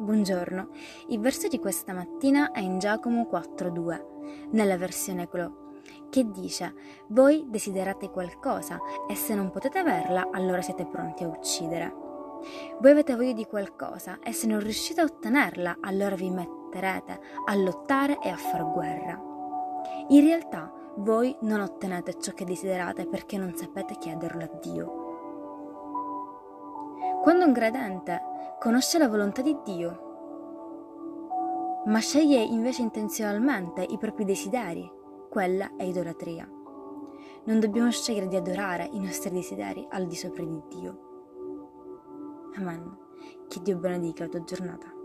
Buongiorno, il verso di questa mattina è in Giacomo 4.2, nella versione Clo, che dice Voi desiderate qualcosa e se non potete averla allora siete pronti a uccidere. Voi avete voglia di qualcosa e se non riuscite a ottenerla allora vi metterete a lottare e a far guerra. In realtà voi non ottenete ciò che desiderate perché non sapete chiederlo a Dio. Quando un credente conosce la volontà di Dio, ma sceglie invece intenzionalmente i propri desideri, quella è idolatria. Non dobbiamo scegliere di adorare i nostri desideri al di sopra di Dio. Amen. Che Dio benedica la tua giornata.